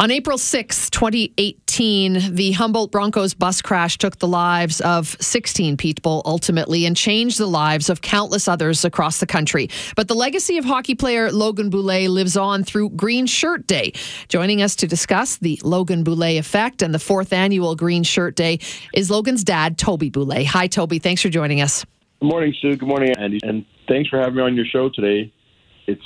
On April 6, 2018, the Humboldt Broncos bus crash took the lives of 16 people ultimately and changed the lives of countless others across the country. But the legacy of hockey player Logan Boulet lives on through Green Shirt Day. Joining us to discuss the Logan Boulet effect and the fourth annual Green Shirt Day is Logan's dad, Toby Boulet. Hi, Toby. Thanks for joining us. Good morning, Sue. Good morning, Andy. And thanks for having me on your show today. It's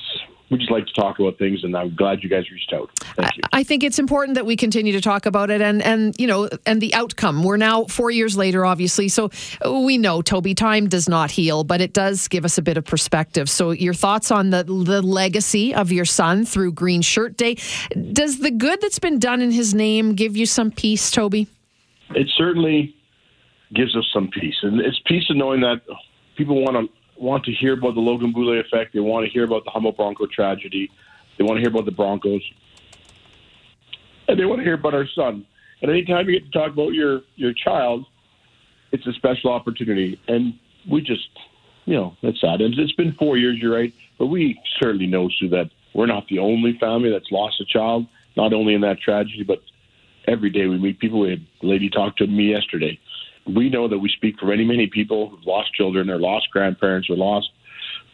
we just like to talk about things, and I'm glad you guys reached out. Thank you. I, think it's important that we continue to talk about it, and and you know, and the outcome. We're now four years later, obviously, so we know Toby, time does not heal, but it does give us a bit of perspective. So, your thoughts on the the legacy of your son through Green Shirt Day? Does the good that's been done in his name give you some peace, Toby? It certainly gives us some peace, and it's peace of knowing that people want to want to hear about the Logan Boulet effect. They want to hear about the Humboldt Bronco tragedy. They want to hear about the Broncos. And they want to hear about our son. And anytime you get to talk about your, your child, it's a special opportunity. And we just, you know, that's sad. And it's been four years, you're right. But we certainly know, Sue, that we're not the only family that's lost a child, not only in that tragedy, but every day we meet people. We had a lady talk to me yesterday we know that we speak for many, many people who've lost children or lost grandparents or lost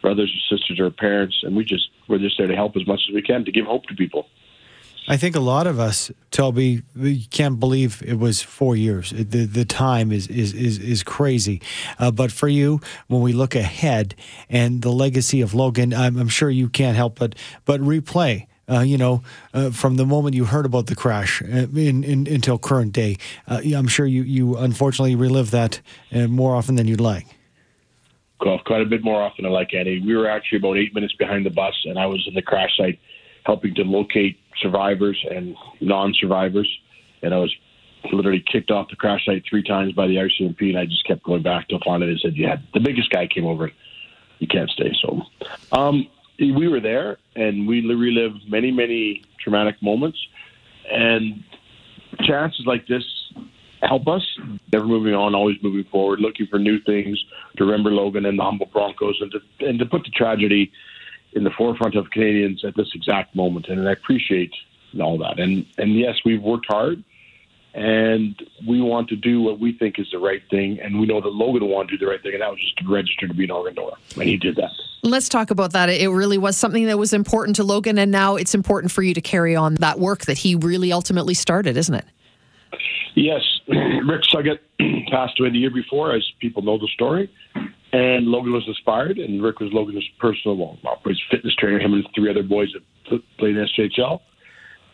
brothers or sisters or parents, and we just we're just there to help as much as we can to give hope to people. I think a lot of us, Toby, we can't believe it was four years. The the time is is is, is crazy. Uh, but for you, when we look ahead and the legacy of Logan, I'm, I'm sure you can't help but but replay uh, you know, uh, from the moment you heard about the crash uh, in, in, until current day. Uh, I'm sure you, you unfortunately relive that uh, more often than you'd like. Quite a bit more often than I like, Eddie. We were actually about eight minutes behind the bus, and I was in the crash site helping to locate survivors and non-survivors. And I was literally kicked off the crash site three times by the RCMP, and I just kept going back find it and said, "Yeah, the biggest guy came over. You can't stay." So, um, we were there and we relived many, many traumatic moments. And chances like this help us. Never moving on, always moving forward, looking for new things to remember Logan and the Humboldt Broncos and to, and to put the tragedy in the forefront of Canadians at this exact moment. And I appreciate all that. And and yes, we've worked hard and we want to do what we think is the right thing. And we know that Logan wanted to do the right thing, and that was just to register to be an organ donor, and he did that. Let's talk about that. It really was something that was important to Logan, and now it's important for you to carry on that work that he really ultimately started, isn't it? Yes, Rick Suggitt passed away the year before, as people know the story. And Logan was inspired, and Rick was Logan's personal, well, his fitness trainer, him and three other boys that played in SJHL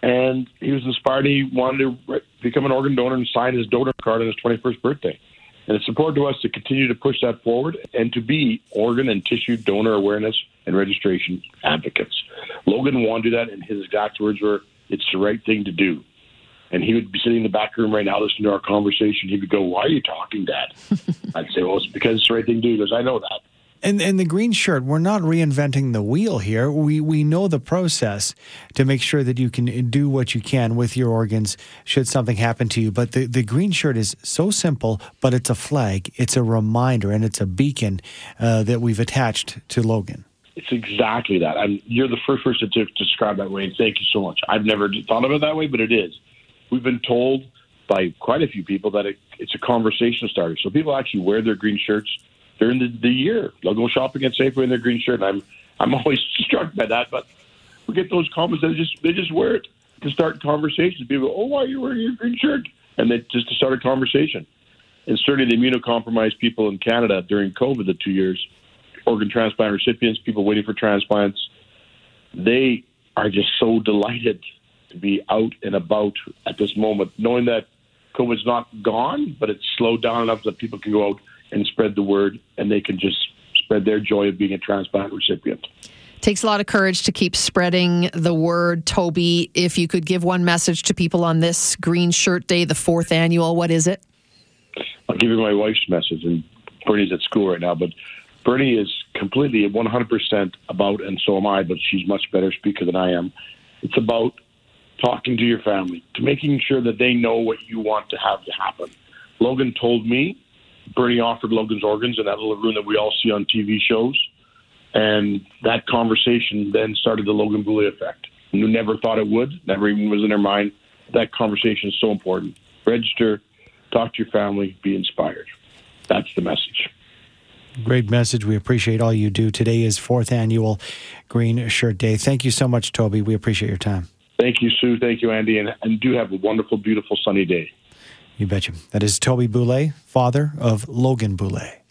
and he was inspired. He wanted to become an organ donor and sign his donor card on his 21st birthday. And it's important to us to continue to push that forward and to be organ and tissue donor awareness and registration advocates. Logan wanted to do that, and his exact words were, "It's the right thing to do." And he would be sitting in the back room right now listening to our conversation. He would go, "Why are you talking, Dad?" I'd say, "Well, it's because it's the right thing to do." He goes, "I know that." And and the green shirt, we're not reinventing the wheel here. We we know the process to make sure that you can do what you can with your organs should something happen to you. But the, the green shirt is so simple, but it's a flag, it's a reminder, and it's a beacon uh, that we've attached to Logan. It's exactly that. I'm, you're the first person to describe that way, and thank you so much. I've never thought of it that way, but it is. We've been told by quite a few people that it, it's a conversation starter. So people actually wear their green shirts during the, the year. They'll go shopping at Safeway in their green shirt. And I'm I'm always struck by that. But we get those comments that just they just wear it to start conversations. People, go, oh, why are you wearing your green shirt? And they just to start a conversation. And certainly the immunocompromised people in Canada during COVID, the two years, organ transplant recipients, people waiting for transplants, they are just so delighted to be out and about at this moment, knowing that COVID's not gone, but it's slowed down enough that people can go out and spread the word, and they can just spread their joy of being a transplant recipient. Takes a lot of courage to keep spreading the word. Toby, if you could give one message to people on this Green Shirt Day, the fourth annual, what is it? I'll give you my wife's message, and Bernie's at school right now, but Bernie is completely 100% about, and so am I, but she's much better speaker than I am. It's about talking to your family, to making sure that they know what you want to have to happen. Logan told me Bernie offered Logan's organs in that little room that we all see on TV shows. And that conversation then started the Logan Boulet effect. who never thought it would, never even was in their mind. That conversation is so important. Register, talk to your family, be inspired. That's the message. Great message. We appreciate all you do. Today is fourth annual Green Shirt Day. Thank you so much, Toby. We appreciate your time. Thank you, Sue. Thank you, Andy. And, and do have a wonderful, beautiful, sunny day. You betcha. That is Toby Boulet, father of Logan Boulet.